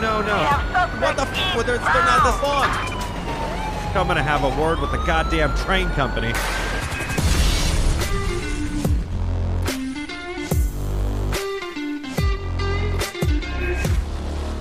no, no. What the f? Well, they're, they're not this long. I'm gonna have a word with the goddamn train company.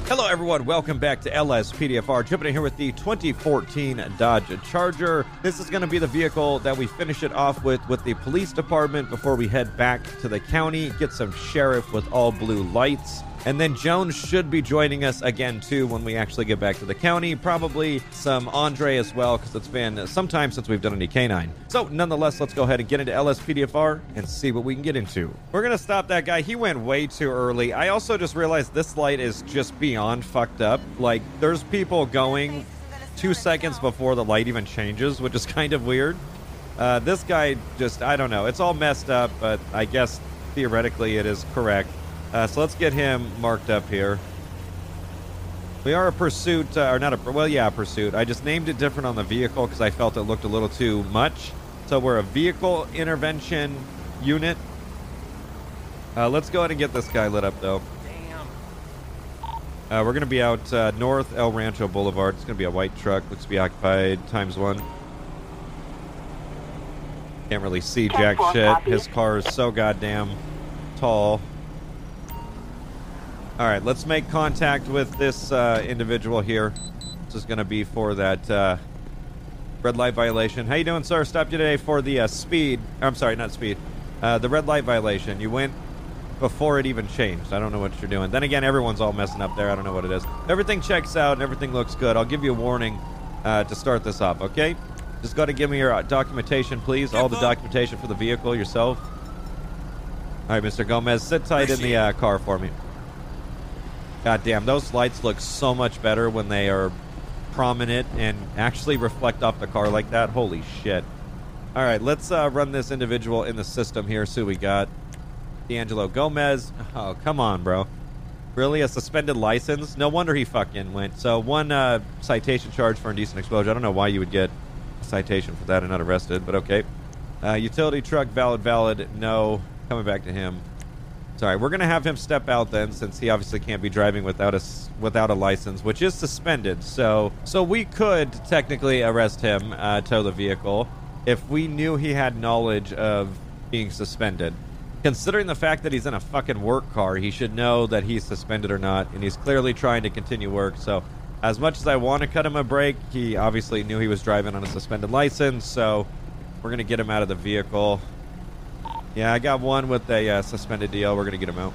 Hello, everyone. Welcome back to LSPDFR. Jumping in here with the 2014 Dodge Charger. This is going to be the vehicle that we finish it off with with the police department before we head back to the county, get some sheriff with all blue lights. And then Jones should be joining us again too when we actually get back to the county. Probably some Andre as well because it's been some time since we've done any canine. So nonetheless, let's go ahead and get into LSPDFR and see what we can get into. We're gonna stop that guy. He went way too early. I also just realized this light is just beyond fucked up. Like there's people going two seconds before the light even changes, which is kind of weird. Uh, this guy just I don't know. It's all messed up, but I guess theoretically it is correct. Uh, so let's get him marked up here. We are a pursuit, uh, or not a, well, yeah, a pursuit. I just named it different on the vehicle because I felt it looked a little too much. So we're a vehicle intervention unit. Uh, let's go ahead and get this guy lit up, though. Uh, we're going to be out uh, north El Rancho Boulevard. It's going to be a white truck. Looks to be occupied times one. Can't really see jack shit. His car is so goddamn tall. All right, let's make contact with this uh, individual here. This is going to be for that uh, red light violation. How you doing, sir? Stopped you today for the uh, speed. I'm sorry, not speed. Uh, the red light violation. You went before it even changed. I don't know what you're doing. Then again, everyone's all messing up there. I don't know what it is. Everything checks out and everything looks good. I'll give you a warning uh, to start this up, okay? Just got to give me your uh, documentation, please. All the documentation for the vehicle yourself. All right, Mr. Gomez, sit tight in the uh, car for me. God damn, those lights look so much better when they are prominent and actually reflect off the car like that. Holy shit. All right, let's uh, run this individual in the system here. See what we got. D'Angelo Gomez. Oh, come on, bro. Really? A suspended license? No wonder he fucking went. So, one uh, citation charge for indecent exposure. I don't know why you would get a citation for that and not arrested, but okay. Uh, utility truck, valid, valid. No. Coming back to him. Sorry, we're gonna have him step out then, since he obviously can't be driving without a without a license, which is suspended. So, so we could technically arrest him, uh, tow the vehicle, if we knew he had knowledge of being suspended. Considering the fact that he's in a fucking work car, he should know that he's suspended or not, and he's clearly trying to continue work. So, as much as I want to cut him a break, he obviously knew he was driving on a suspended license. So, we're gonna get him out of the vehicle. Yeah, I got one with a uh, suspended deal. We're going to get him out.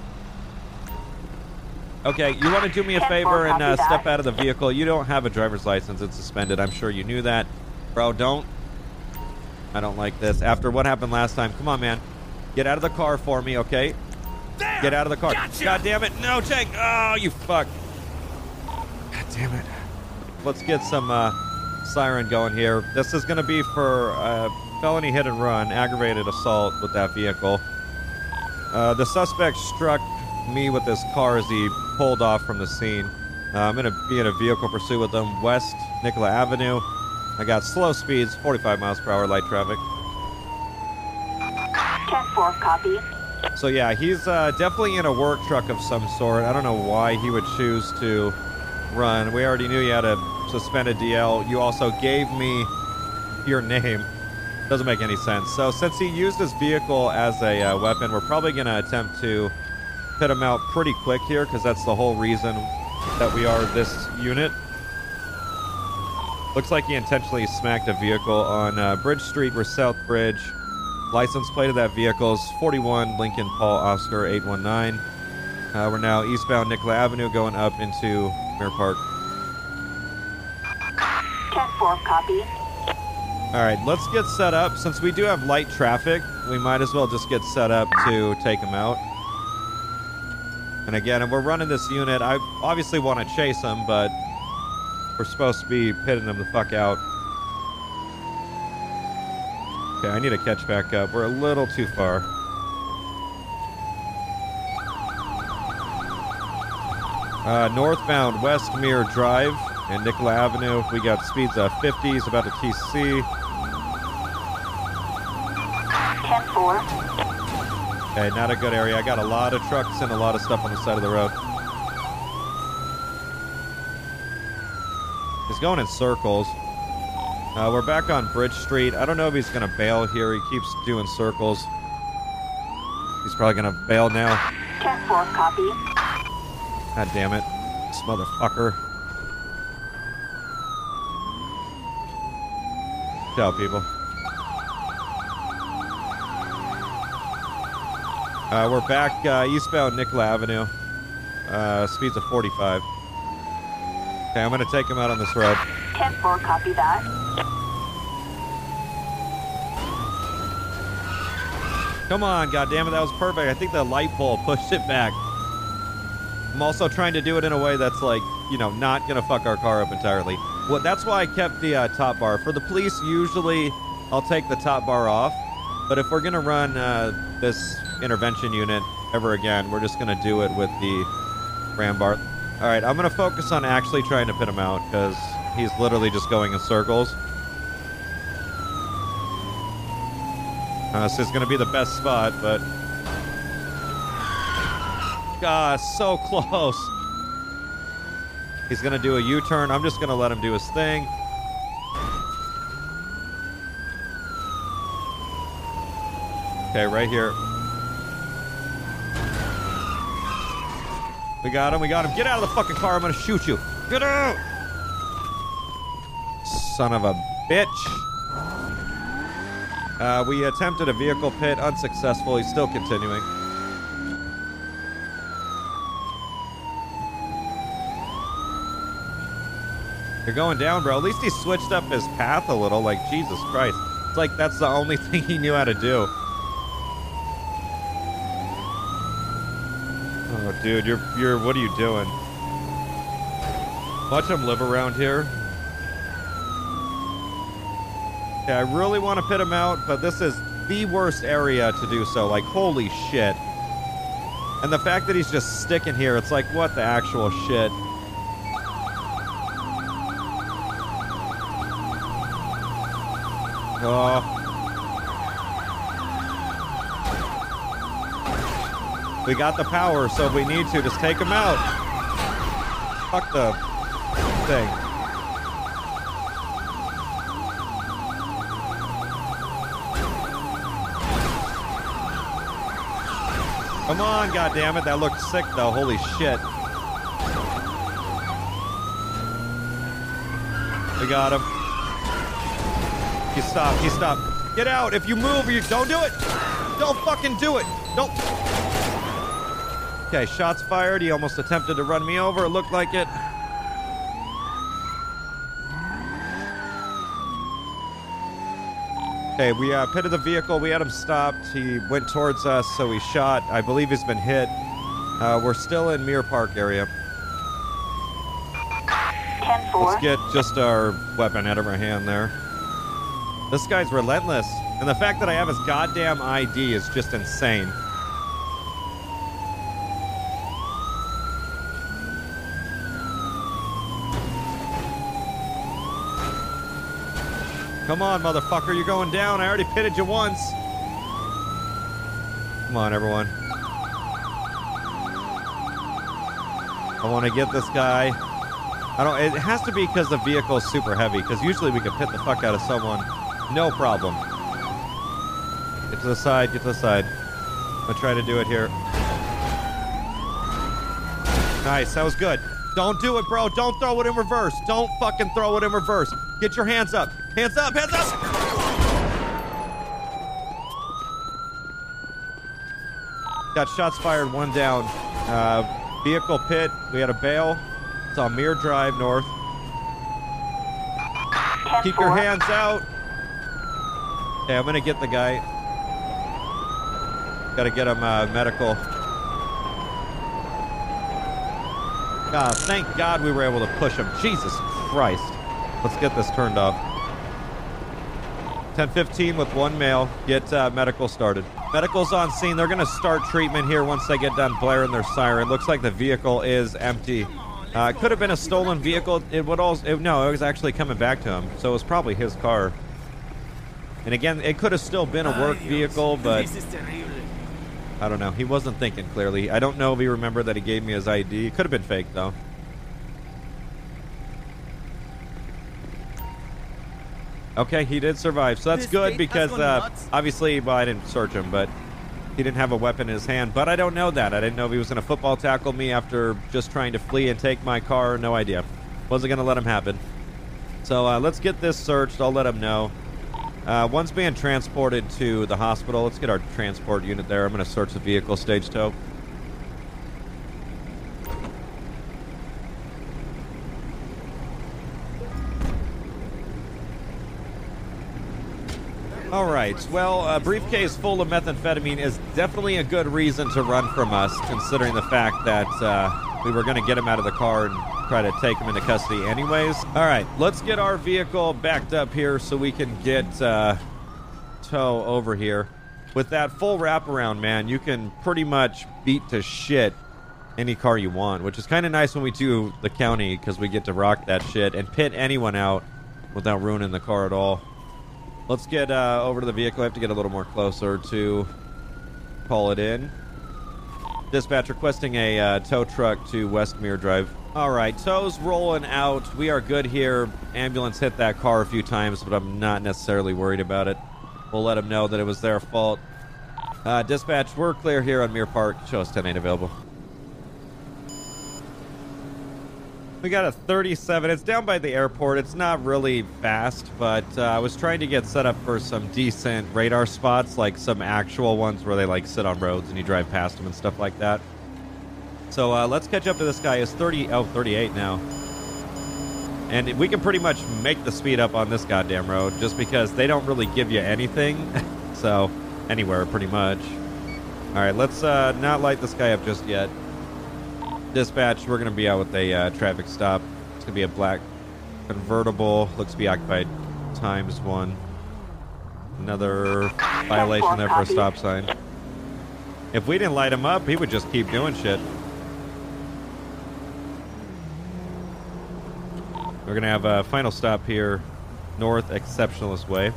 Okay, you want to do me a favor and uh, step out of the vehicle? You don't have a driver's license. It's suspended. I'm sure you knew that. Bro, don't. I don't like this. After what happened last time, come on, man. Get out of the car for me, okay? There! Get out of the car. Gotcha! God damn it. No, Tank. Oh, you fuck. God damn it. Let's get some uh, siren going here. This is going to be for uh, felony hit and run, aggravated assault with that vehicle. Uh, the suspect struck me with his car as he pulled off from the scene. Uh, I'm going to be in a vehicle pursuit with him west Nicola Avenue. I got slow speeds, 45 miles per hour, light traffic. 10-4, copy. So yeah, he's uh, definitely in a work truck of some sort. I don't know why he would choose to run. We already knew you had a suspended DL. You also gave me your name. Doesn't make any sense. So since he used his vehicle as a uh, weapon, we're probably going to attempt to pit him out pretty quick here because that's the whole reason that we are this unit. Looks like he intentionally smacked a vehicle on uh, Bridge Street or South Bridge. License plate of that vehicle is 41 Lincoln Paul Oscar 819. Uh, we're now eastbound Nicola Avenue going up into Mirror Park. 10-4, copy. All right, let's get set up. Since we do have light traffic, we might as well just get set up to take him out. And again, if we're running this unit, I obviously want to chase him, but we're supposed to be pitting him the fuck out. Okay, I need to catch back up. We're a little too far. Uh, northbound West Mirror Drive and Nicola Avenue. We got speeds of 50s, about a TC. 10-4. Okay, not a good area. I got a lot of trucks and a lot of stuff on the side of the road. He's going in circles. Uh, we're back on Bridge Street. I don't know if he's going to bail here. He keeps doing circles. He's probably going to bail now. 10 4, copy. God damn it. This motherfucker. Ciao, people. Uh, we're back uh, eastbound Nicola Avenue. Uh, speeds of 45. Okay, I'm going to take him out on this road. 10 4, copy that. Come on, goddammit, that was perfect. I think the light pole pushed it back. I'm also trying to do it in a way that's like, you know, not gonna fuck our car up entirely. Well, that's why I kept the uh, top bar. For the police, usually I'll take the top bar off. But if we're gonna run uh, this intervention unit ever again, we're just gonna do it with the ram bar. All right, I'm gonna focus on actually trying to pin him out because he's literally just going in circles. Uh, this is going to be the best spot, but... God, so close. He's going to do a U-turn. I'm just going to let him do his thing. Okay, right here. We got him, we got him. Get out of the fucking car, I'm to shoot you. Get out! Son of a bitch. Uh, we attempted a vehicle pit, unsuccessful. He's still continuing. You're going down, bro. At least he switched up his path a little. Like, Jesus Christ. It's like that's the only thing he knew how to do. Oh, dude, you're, you're, what are you doing? Watch him live around here. Okay, I really want to pit him out, but this is the worst area to do so. Like, holy shit. And the fact that he's just sticking here, it's like, what the actual shit? Oh. We got the power, so if we need to, just take him out. Fuck the thing. Come on, goddammit. That looked sick, though. Holy shit. We got him. He stopped. He stopped. Get out. If you move, you don't do it. Don't fucking do it. Don't. Okay, shots fired. He almost attempted to run me over. It looked like it. Okay, we uh, pitted the vehicle. We had him stopped. He went towards us, so we shot. I believe he's been hit. Uh, we're still in Mirror Park area. 10 4. Let's get just our weapon out of our hand there. This guy's relentless. And the fact that I have his goddamn ID is just insane. Come on, motherfucker. You're going down. I already pitted you once. Come on, everyone. I want to get this guy. I don't. It has to be because the vehicle is super heavy. Because usually we can pit the fuck out of someone, no problem. Get to the side. Get to the side. I'm gonna try to do it here. Nice. That was good. Don't do it, bro. Don't throw it in reverse. Don't fucking throw it in reverse. Get your hands up. Hands up. Hands up. Got shots fired. One down. Uh, vehicle pit. We had a bail. It's on Mirror Drive North. 10 Keep 4. your hands out. Okay, I'm gonna get the guy. Gotta get him uh, medical. God, thank God we were able to push him. Jesus Christ. Let's get this turned off. 1015 with one male. Get uh, medical started. Medical's on scene. They're going to start treatment here once they get done blaring their siren. Looks like the vehicle is empty. Uh, it could have been a stolen vehicle. It would also it, no, it was actually coming back to him, so it was probably his car. And again, it could have still been a work vehicle, but I don't know. He wasn't thinking clearly. I don't know if he remembered that he gave me his ID. It could have been fake though. Okay, he did survive, so that's This good because uh, obviously, well, I didn't search him, but he didn't have a weapon in his hand. But I don't know that. I didn't know if he was going to football tackle me after just trying to flee and take my car. No idea. Wasn't going to let him happen. So uh, let's get this searched. I'll let him know. Uh, one's being transported to the hospital. Let's get our transport unit there. I'm going to search the vehicle stage tow. Right. Well, a briefcase full of methamphetamine is definitely a good reason to run from us, considering the fact that uh, we were going to get him out of the car and try to take him into custody, anyways. All right. Let's get our vehicle backed up here so we can get uh, tow over here. With that full wraparound, man, you can pretty much beat to shit any car you want, which is kind of nice when we do the county because we get to rock that shit and pit anyone out without ruining the car at all. Let's get uh, over to the vehicle. I have to get a little more closer to call it in. Dispatch requesting a uh, tow truck to West Mirror Drive. All right, tow's rolling out. We are good here. Ambulance hit that car a few times, but I'm not necessarily worried about it. We'll let them know that it was their fault. Uh, dispatch, we're clear here on Mirror Park. Show us 10 8 available. We got a 37. It's down by the airport. It's not really fast, but uh, I was trying to get set up for some decent radar spots, like some actual ones where they like sit on roads and you drive past them and stuff like that. So uh, let's catch up to this guy. Is 30 oh 38 now, and we can pretty much make the speed up on this goddamn road just because they don't really give you anything. so anywhere pretty much. All right, let's uh, not light this guy up just yet. Dispatch, we're going to be out with a uh, traffic stop. It's going to be a black convertible. Looks to be occupied times one. Another violation there for a stop sign. If we didn't light him up, he would just keep doing shit. We're going to have a final stop here, North Exceptionalist Way.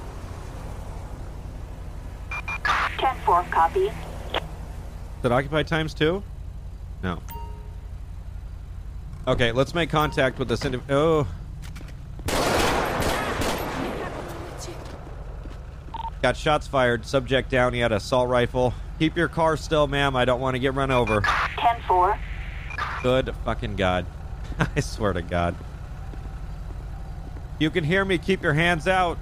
10-4, copy. Is it occupied times two? No. Okay, let's make contact with this indiv- Oh. Got shots fired. Subject down. He had an assault rifle. Keep your car still, ma'am. I don't want to get run over. 10-4. Good fucking God. I swear to God. You can hear me. Keep your hands out.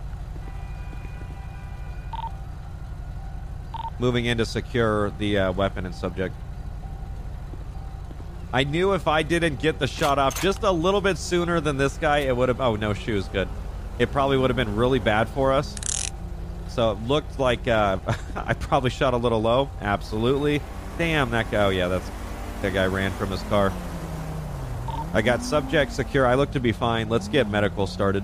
Moving in to secure the uh, weapon and subject. I knew if I didn't get the shot off just a little bit sooner than this guy, it would have. Oh, no shoes. Good. It probably would have been really bad for us. So it looked like uh, I probably shot a little low. Absolutely. Damn, that guy. Oh, yeah, that's. That guy ran from his car. I got subject secure. I look to be fine. Let's get medical started.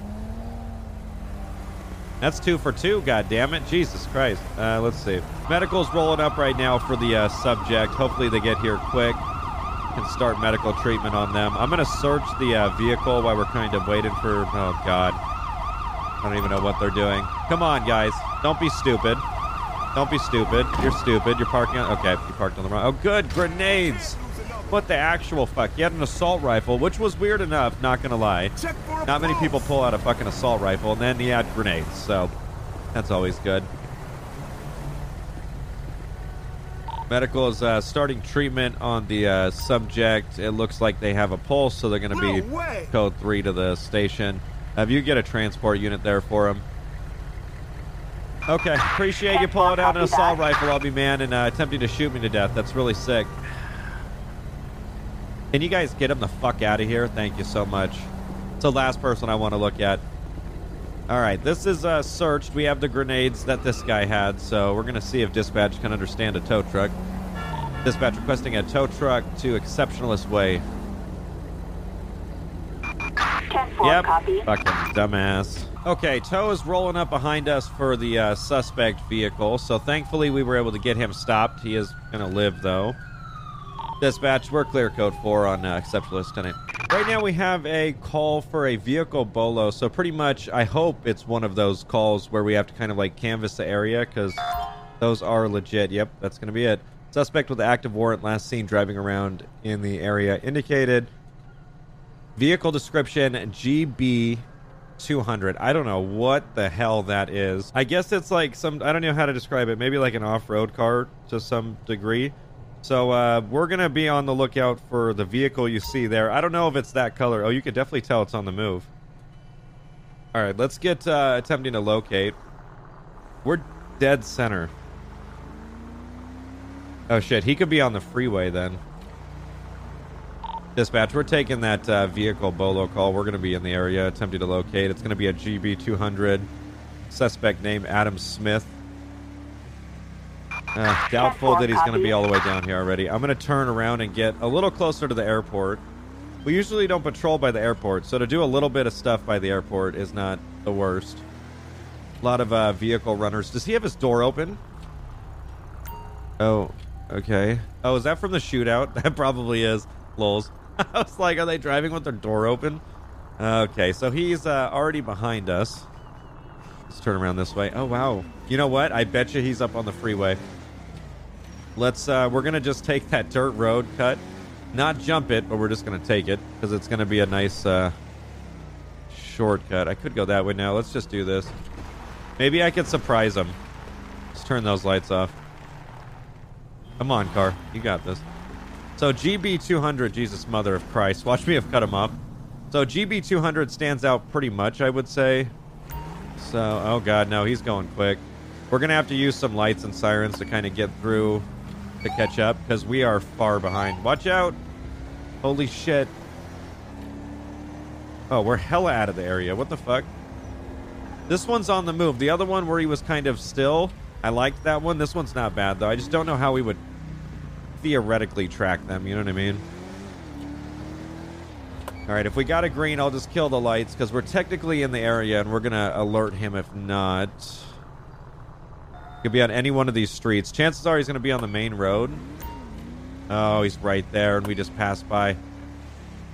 That's two for two, God damn it! Jesus Christ. Uh, let's see. Medical's rolling up right now for the uh, subject. Hopefully they get here quick. Can start medical treatment on them. I'm going to search the uh, vehicle while we're kind of waiting for... Oh, God. I don't even know what they're doing. Come on, guys. Don't be stupid. Don't be stupid. You're stupid. You're parking on... Okay, you parked on the wrong... Oh, good. Grenades. What the actual fuck? You had an assault rifle, which was weird enough, not to lie. Not many people pull out a fucking assault rifle, and then he had grenades, so that's always good. Medical is uh, starting treatment on the uh, subject. It looks like they have a pulse, so they're going to be way. code 3 to the station. Have you get a transport unit there for him? Okay, appreciate you pulling out an assault rifle on me, man, and uh, attempting to shoot me to death. That's really sick. Can you guys get him the fuck out of here? Thank you so much. It's the last person I want to look at. All right, this is uh, searched. We have the grenades that this guy had, so we're going to see if dispatch can understand a tow truck. Dispatch requesting a tow truck to Exceptionalist Way. 10-4, Yep. copy. Fucking dumbass. Okay, tow is rolling up behind us for the uh, suspect vehicle, so thankfully we were able to get him stopped. He is going to live, though. Dispatch, we're clear code 4 on uh, Exceptionalist Tenant. Right now we have a call for a vehicle bolo, so pretty much I hope it's one of those calls where we have to kind of like canvass the area, because those are legit. Yep, that's going to be it. Suspect with active warrant last seen driving around in the area indicated. Vehicle description GB 200. I don't know what the hell that is. I guess it's like some, I don't know how to describe it. Maybe like an off road car to some degree. So uh, we're to be on the lookout for the vehicle you see there. I don't know if it's that color. Oh, you can definitely tell it's on the move. All right, let's get uh, attempting to locate. We're dead center. Oh shit, he could be on the freeway then. Dispatch, we're taking that uh, vehicle bolo call. We're going to be in the area attempting to locate. It's going to be a GB200. Suspect name Adam Smith. Uh, doubtful that he's going to be all the way down here already. I'm going to turn around and get a little closer to the airport. We usually don't patrol by the airport, so to do a little bit of stuff by the airport is not the worst. A lot of uh, vehicle runners. Does he have his door open? Oh, okay. Oh, is that from the shootout? That probably is. Lols. I was like, are they driving with their door open? Okay, so he's uh, already behind us. Let's turn around this way. Oh, wow. You know what? I bet you he's up on the freeway. Let's, uh, we're going to just take that dirt road cut. Not jump it, but we're just going to take it because it's going to be a nice uh, shortcut. I could go that way now. Let's just do this. Maybe I could surprise him. Let's turn those lights off. Come on, car. You got this. So GB200, Jesus Mother of Christ. Watch me have cut him up. So GB200 stands out pretty much, I would say. So, oh god, no, he's going quick. We're going to have to use some lights and sirens to kind of get through to catch up because we are far behind. Watch out! Holy shit. Oh, we're hella out of the area. What the fuck? This one's on the move. The other one where he was kind of still, I liked that one. This one's not bad, though. I just don't know how we would theoretically track them. You know what I mean? All right, if we got a green, I'll just kill the lights because we're technically in the area and we're going to alert him if not. Could be on any one of these streets. Chances are he's going to be on the main road. Oh, he's right there and we just passed by.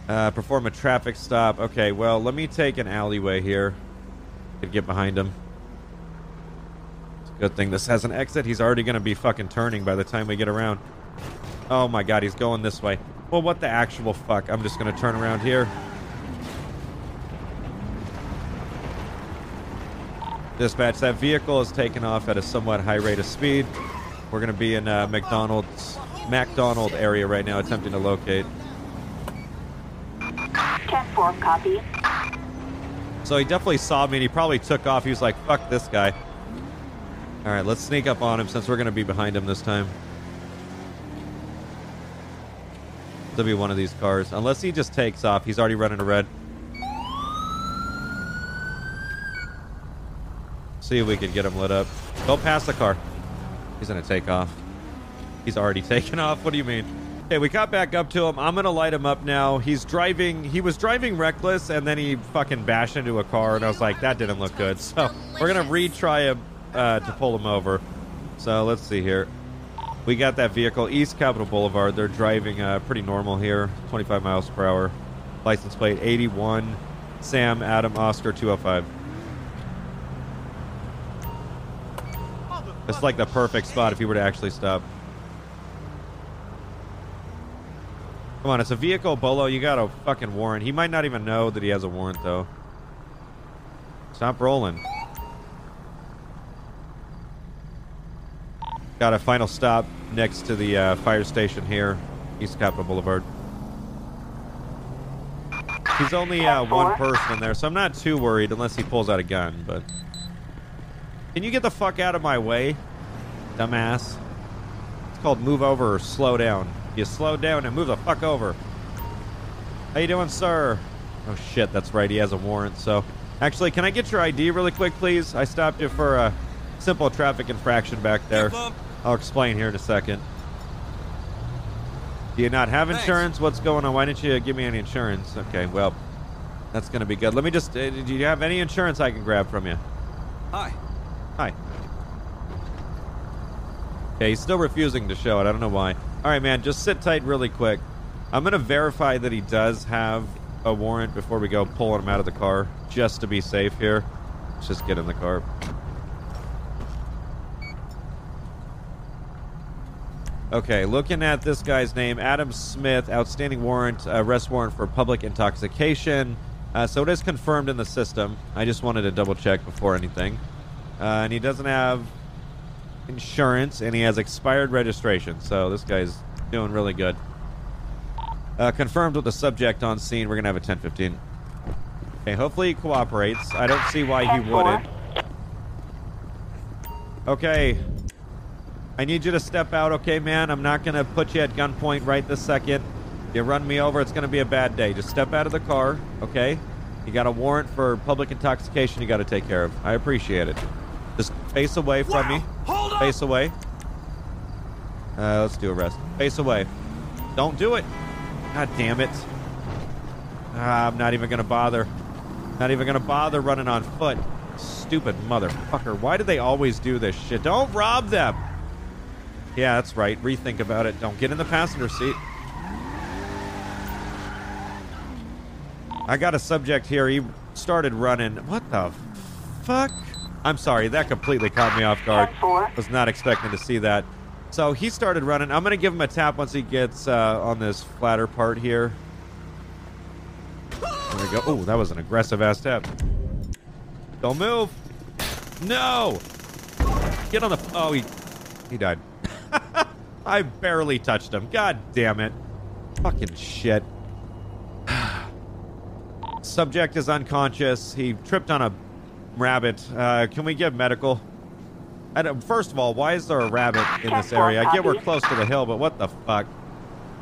Uh, perform a traffic stop. Okay, well, let me take an alleyway here. Could get behind him. It's a good thing this has an exit. He's already going to be fucking turning by the time we get around. Oh my god, he's going this way. Well, what the actual fuck? I'm just going to turn around here. Dispatch, that vehicle is taking off at a somewhat high rate of speed. We're going to be in uh, McDonald's, McDonald area right now, attempting to locate. 10-4, copy. So he definitely saw me and he probably took off. He was like, fuck this guy. All right, let's sneak up on him since we're going to be behind him this time. There'll be one of these cars. Unless he just takes off. He's already running a red. See if we can get him lit up. Don't pass the car. He's going to take off. He's already taken off. What do you mean? Okay, we got back up to him. I'm going to light him up now. He's driving. He was driving reckless, and then he fucking bashed into a car, and I was like, that didn't look good. So we're going to retry him uh, to pull him over. So let's see here. We got that vehicle, East Capitol Boulevard. They're driving uh, pretty normal here, 25 miles per hour. License plate 81, Sam Adam Oscar 205. It's like the perfect spot if he were to actually stop. Come on, it's a vehicle, Bolo. You got a fucking warrant. He might not even know that he has a warrant, though. Stop rolling. Got a final stop next to the uh, fire station here, East Capitol Boulevard. He's only uh, one person in there, so I'm not too worried unless he pulls out a gun, but... Can you get the fuck out of my way, dumbass? It's called move over or slow down. You slow down and move the fuck over. How you doing, sir? Oh shit, that's right, he has a warrant, so... Actually, can I get your ID really quick, please? I stopped you for a simple traffic infraction back there. I'll explain here in a second. Do you not have insurance? What's going on? Why didn't you give me any insurance? Okay, well, that's going to be good. Let me just... Uh, do you have any insurance I can grab from you? Hi. Hi. Okay, he's still refusing to show it. I don't know why. All right, man, just sit tight really quick. I'm going to verify that he does have a warrant before we go pulling him out of the car, just to be safe here. Let's just get in the car. Okay, looking at this guy's name, Adam Smith, outstanding warrant, arrest warrant for public intoxication. Uh, so it is confirmed in the system. I just wanted to double check before anything. Uh, and he doesn't have insurance, and he has expired registration. So this guy's doing really good. Uh, confirmed with the subject on scene. We're gonna have a 1015. Okay, hopefully he cooperates. I don't see why he wouldn't. Okay. I need you to step out, okay, man? I'm not gonna put you at gunpoint right this second. You run me over, it's gonna be a bad day. Just step out of the car, okay? You got a warrant for public intoxication you gotta take care of. I appreciate it. Just face away from me. Hold up! Face away. Uh, let's do a rest. Face away. Don't do it. God damn it. Ah, I'm not even gonna bother. Not even gonna bother running on foot. Stupid motherfucker. Why do they always do this shit? Don't rob them. Yeah, that's right. Rethink about it. Don't get in the passenger seat. I got a subject here. He started running. What the fuck? I'm sorry. That completely caught me off guard. 10-4. Was not expecting to see that. So he started running. I'm going to give him a tap once he gets uh, on this flatter part here. There we go. Oh, that was an aggressive ass tap. Don't move. No. Get on the. Oh, he he died. I barely touched him. God damn it. Fucking shit. Subject is unconscious. He tripped on a rabbit. Uh, can we get medical? First of all, why is there a rabbit in this area? I get we're close to the hill, but what the fuck?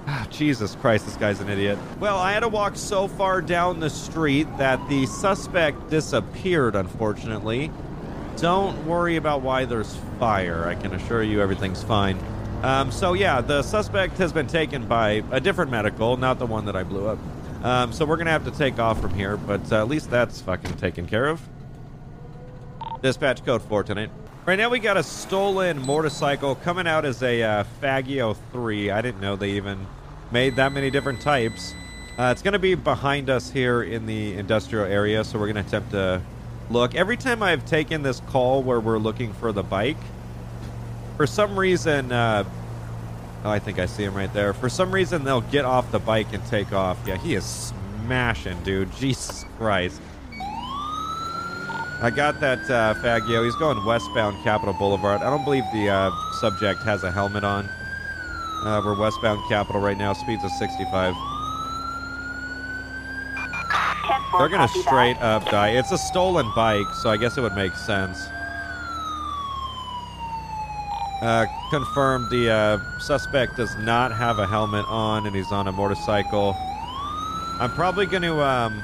Ah, Jesus Christ, this guy's an idiot. Well, I had to walk so far down the street that the suspect disappeared, unfortunately. Don't worry about why there's fire. I can assure you everything's fine. Um, so, yeah, the suspect has been taken by a different medical, not the one that I blew up. Um, so, we're going to have to take off from here, but uh, at least that's fucking taken care of. Dispatch code 4 tonight. Right now we got a stolen motorcycle coming out as a uh, Faggio 3. I didn't know they even made that many different types. Uh, it's going to be behind us here in the industrial area, so we're going to attempt to look. Every time I've taken this call where we're looking for the bike, for some reason, uh, oh, I think I see him right there. For some reason, they'll get off the bike and take off. Yeah, he is smashing, dude. Jesus Christ. I got that uh. He's going westbound Capitol Boulevard. I don't believe the uh, subject has a helmet on. Uh, we're westbound Capitol right now. Speeds of 65. They're gonna straight up die. It's a stolen bike, so I guess it would make sense. Uh, confirmed the uh, suspect does not have a helmet on and he's on a motorcycle. I'm probably going to, um,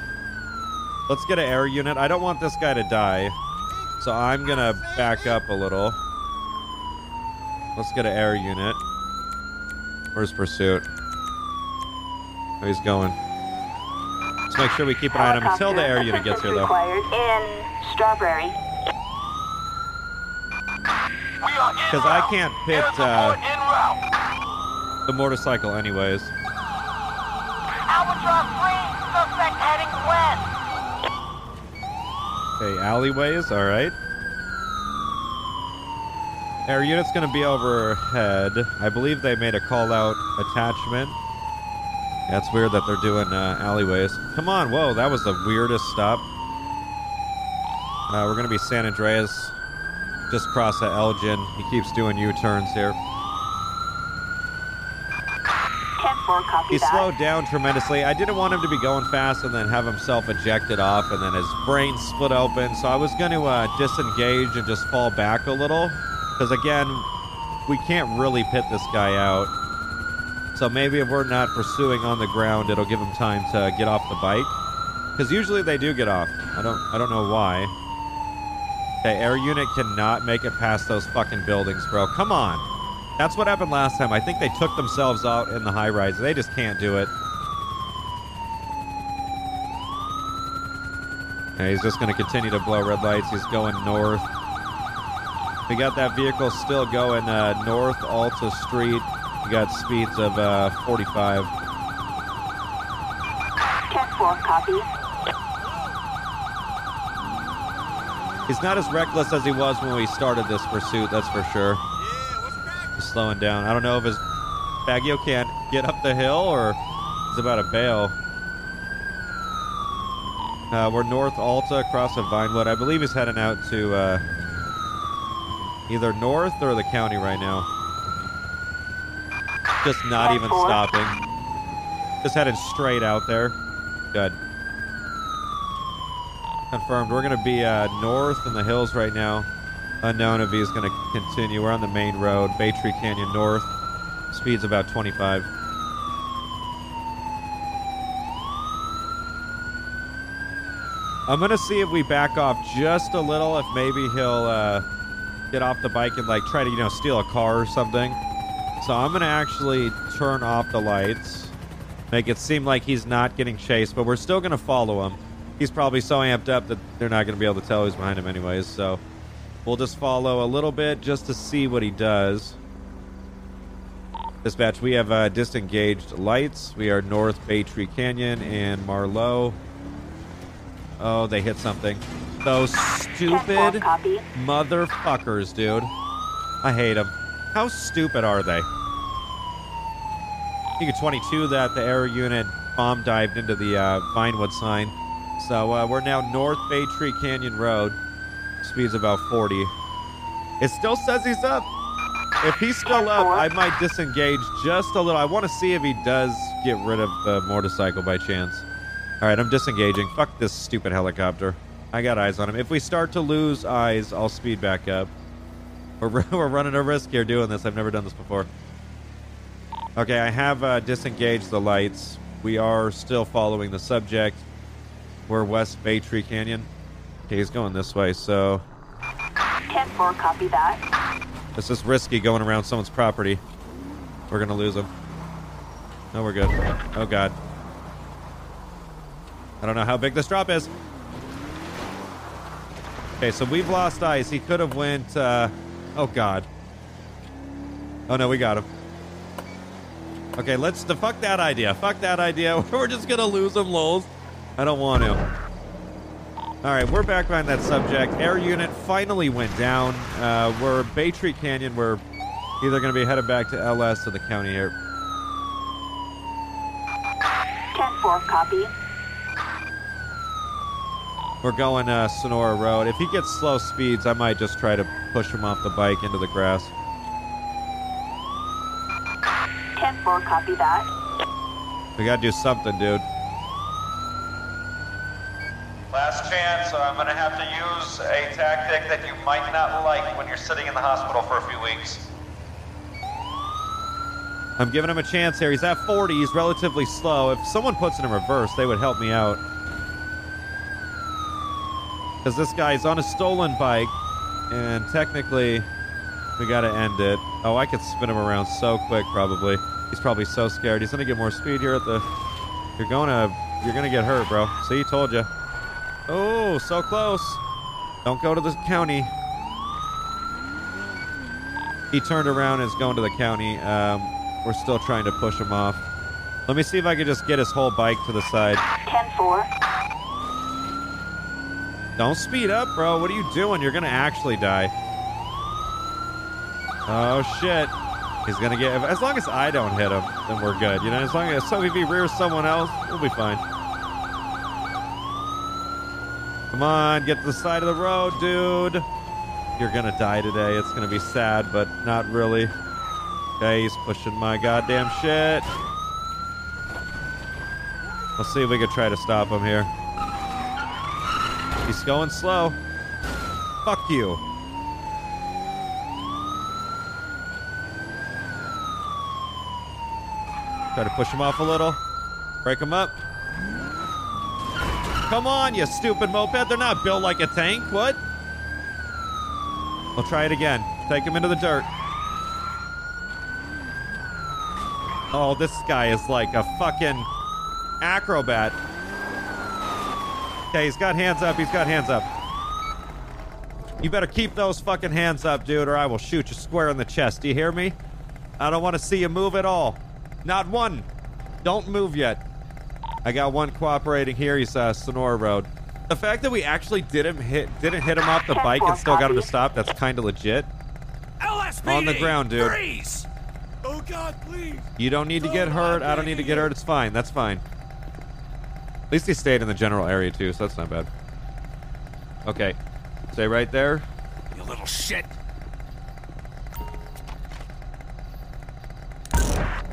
let's get an air unit. I don't want this guy to die, so I'm going to back up a little. Let's get an air unit. Where's Pursuit? Oh, he's going. Let's make sure we keep an eye on him until the air unit gets here, though. In Strawberry. Because I can't pit uh, the motorcycle anyways. Albatross 3, suspect heading west. Okay, alleyways, alright. Our unit's gonna be overhead. I believe they made a call out attachment. That's weird that they're doing uh, alleyways. Come on, whoa, that was the weirdest stop. Uh, we're gonna be San Andreas, just cross at Elgin. He keeps doing U-turns here. 10-4, copy He that. slowed down tremendously. I didn't want him to be going fast and then have himself ejected off and then his brain split open. So I was going to uh, disengage and just fall back a little. Because again, we can't really pit this guy out. So maybe if we're not pursuing on the ground, it'll give him time to get off the bike. Because usually they do get off. I don't. I don't know why. Okay, air unit cannot make it past those fucking buildings, bro. Come on. That's what happened last time. I think they took themselves out in the high rise. They just can't do it. He's just going to continue to blow red lights. He's going north. We got that vehicle still going uh, north Alta Street. We got speeds of uh, 45. 10-4, copy. He's not as reckless as he was when we started this pursuit, that's for sure. Slowing down. I don't know if his Baggio can't get up the hill or he's about to bail. Uh, we're north Alta across of Vinewood. I believe he's heading out to uh, either north or the county right now. Just not even stopping. Just heading straight out there. Good. Confirmed. We're going to be uh, north in the hills right now. Unknown if he's going to continue. We're on the main road, Bay Tree Canyon North. Speed's about 25. I'm going to see if we back off just a little, if maybe he'll uh, get off the bike and like try to, you know, steal a car or something. So I'm going to actually turn off the lights, make it seem like he's not getting chased, but we're still going to follow him. He's probably so amped up that they're not going to be able to tell who's behind him anyways. So we'll just follow a little bit just to see what he does. Dispatch, we have uh, disengaged lights. We are north Bay Tree Canyon and Marlowe. Oh, they hit something. Those stupid motherfuckers, dude. I hate them. How stupid are they? You get 22 that the air unit bomb dived into the uh, Vinewood sign. So uh, we're now North Bay Tree Canyon Road. Speed's about 40. It still says he's up. If he's still up, I might disengage just a little. I want to see if he does get rid of the motorcycle by chance. All right, I'm disengaging. Fuck this stupid helicopter. I got eyes on him. If we start to lose eyes, I'll speed back up. We're, we're running a risk here doing this. I've never done this before. Okay, I have uh, disengaged the lights. We are still following the subject. We're West Bay Tree Canyon. Okay, he's going this way, so 10-4 copy that. this is risky going around someone's property. We're gonna lose him. No, we're good. Oh god. I don't know how big this drop is. Okay, so we've lost ice. He could have went. Uh, oh god. Oh no, we got him. Okay, let's the fuck that idea. Fuck that idea. We're just gonna lose him, lols. I don't want to. All right, we're back behind that subject. Air unit finally went down. Uh, we're Bay Tree Canyon. We're either going to be headed back to LS or the county here. 10-4 copy. We're going uh, Senora Road. If he gets slow speeds, I might just try to push him off the bike into the grass. 10-4 copy that. We got to do something, dude. Last chance, so I'm going to have to use a tactic that you might not like when you're sitting in the hospital for a few weeks. I'm giving him a chance here. He's at 40. He's relatively slow. If someone puts it in reverse, they would help me out. Because this guy's on a stolen bike, and technically, we got to end it. Oh, I could spin him around so quick, probably. He's probably so scared. He's going to get more speed here at the... You're going to... You're going to get hurt, bro. See, he told you. Oh, so close. Don't go to the county. He turned around and is going to the county. Um, we're still trying to push him off. Let me see if I can just get his whole bike to the side. 10-4. Don't speed up, bro. What are you doing? You're going to actually die. Oh, shit. He's going to get... As long as I don't hit him, then we're good. You know, as long as... So if he rears someone else, we'll be fine. Come on, get to the side of the road, dude. You're to die today. It's to be sad, but not really. Okay, he's pushing my goddamn shit. Let's see if we can try to stop him here. He's going slow. Fuck you. Try to push him off a little. Break him up. Come on, you stupid moped. They're not built like a tank. What? I'll try it again. Take him into the dirt. Oh, this guy is like a fucking acrobat. Okay, he's got hands up. He's got hands up. You better keep those fucking hands up, dude, or I will shoot you square in the chest. Do you hear me? I don't want to see you move at all. Not one. Don't move yet. I got one cooperating here. He's uh, Senora Road. The fact that we actually didn't hit didn't hit him off the bike and still got him to stop, that's kind of legit. LSPD! On the ground, dude. Freeze! Oh God, please! You don't need to get hurt. I don't need to get hurt. It's fine. That's fine. At least he stayed in the general area too, so that's not bad. Okay, stay right there. You little shit.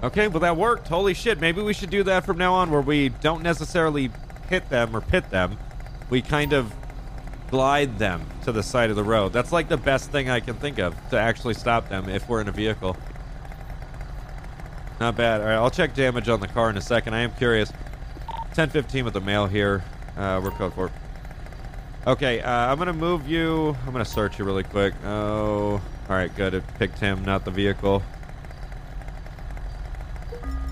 Okay, well that worked. Holy shit! Maybe we should do that from now on, where we don't necessarily hit them or pit them. We kind of glide them to the side of the road. That's like the best thing I can think of to actually stop them if we're in a vehicle. Not bad. All right, I'll check damage on the car in a second. I am curious. 1015 with the mail here. Uh, we're code for. Okay, uh, I'm gonna move you. I'm gonna search you really quick. Oh, all right, good. It picked him, not the vehicle.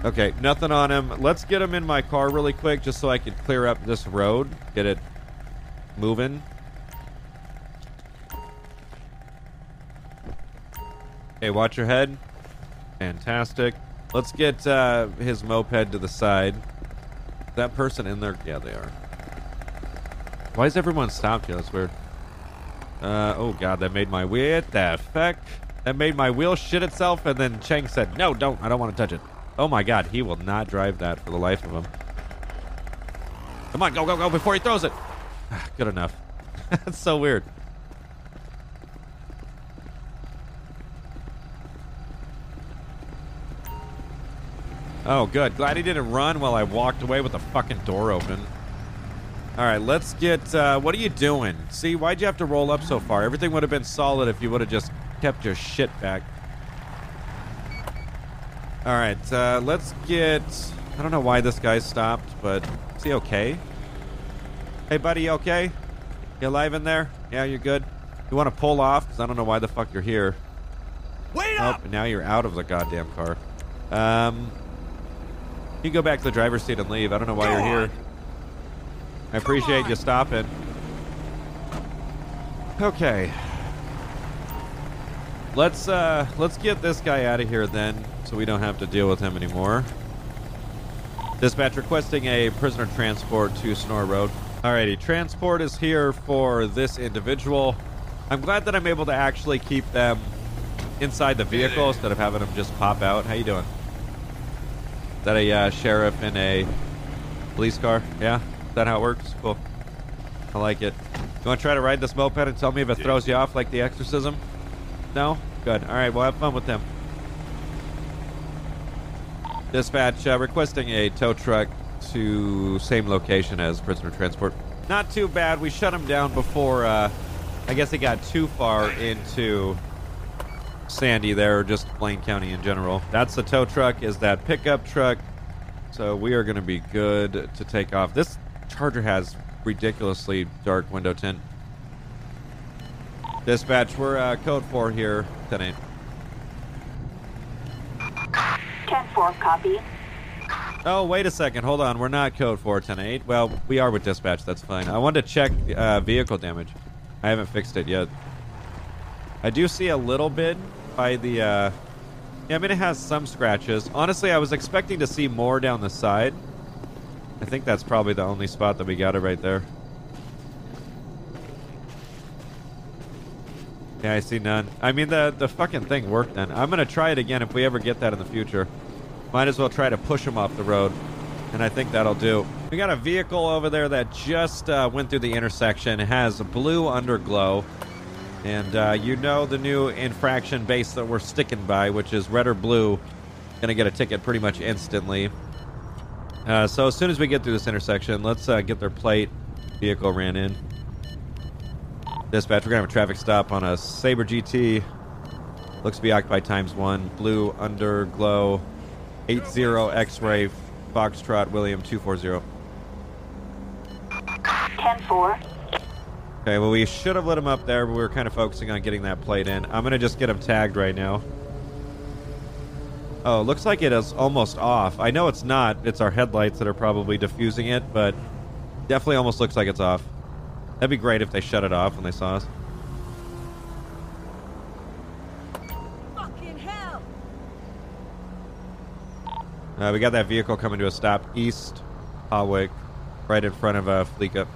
Okay, nothing on him. Let's get him in my car really quick, just so I can clear up this road, get it moving. Okay, watch your head. Fantastic. Let's get uh, his moped to the side. That person in there? Yeah, they are. Why is everyone stopped here? That's weird. Uh, oh god, that made my wheel. What the fuck? That made my wheel shit itself, and then Cheng said, "No, don't. I don't want to touch it." Oh my god, he will not drive that for the life of him. Come on, go, go, go before he throws it. Ah, Good enough. That's so weird. Oh, good. Glad he didn't run while I walked away with the fucking door open. All right, let's get. Uh, what are you doing? See, why'd you have to roll up so far? Everything would have been solid if you would have just kept your shit back. All right, uh, let's get. I don't know why this guy stopped, but is he okay? Hey, buddy, you okay? You alive in there? Yeah, you're good. You want to pull off? Because I don't know why the fuck you're here. Wait Oh, up! and now you're out of the goddamn car. Um, you go back to the driver's seat and leave. I don't know why Go you're on. here. I appreciate you stopping. Okay. Let's uh let's get this guy out of here then, so we don't have to deal with him anymore. Dispatch requesting a prisoner transport to Senora Road. Alrighty, transport is here for this individual. I'm glad that I'm able to actually keep them inside the vehicle instead of having them just pop out. How you doing? Is that a uh, sheriff in a police car? Yeah? Is that how it works? Cool. I like it. You want to try to ride this moped and tell me if it throws you off like the exorcism? No? Good. All right, well, have fun with them. Dispatch uh, requesting a tow truck to same location as prisoner transport. Not too bad. We shut him down before, uh, I guess he got too far into Sandy there, or just Blaine County in general. That's the tow truck, is that pickup truck. So we are going to be good to take off. This Charger has ridiculously dark window tint. Dispatch, we're uh, code 4 here, 10 8. 10-4, copy. Oh, wait a second. Hold on. We're not code 4 10 8. Well, we are with dispatch. That's fine. I wanted to check uh, vehicle damage. I haven't fixed it yet. I do see a little bit by the. Uh, yeah, I mean, it has some scratches. Honestly, I was expecting to see more down the side. I think that's probably the only spot that we got it right there. Yeah, I see none. I mean, the the fucking thing worked then. I'm gonna try it again if we ever get that in the future. Might as well try to push them off the road, and I think that'll do. We got a vehicle over there that just uh, went through the intersection. It has a blue underglow, and uh, you know the new infraction base that we're sticking by, which is red or blue. Gonna get a ticket pretty much instantly. Uh, so as soon as we get through this intersection, let's uh, get their plate. Vehicle ran in. Dispatch, we're gonna have a traffic stop on a Sabre GT. Looks to be occupied times one. Blue underglow, 80 X-ray, Foxtrot William 240. 10-4. Okay, well we should have lit him up there, but we were kind of focusing on getting that plate in. I'm gonna just get him tagged right now. Oh, looks like it is almost off. I know it's not. It's our headlights that are probably diffusing it, but definitely almost looks like it's off. That'd be great if they shut it off when they saw us. Fucking hell! Uh, we got that vehicle coming to a stop east Hawick, right in front of uh, Fleeca.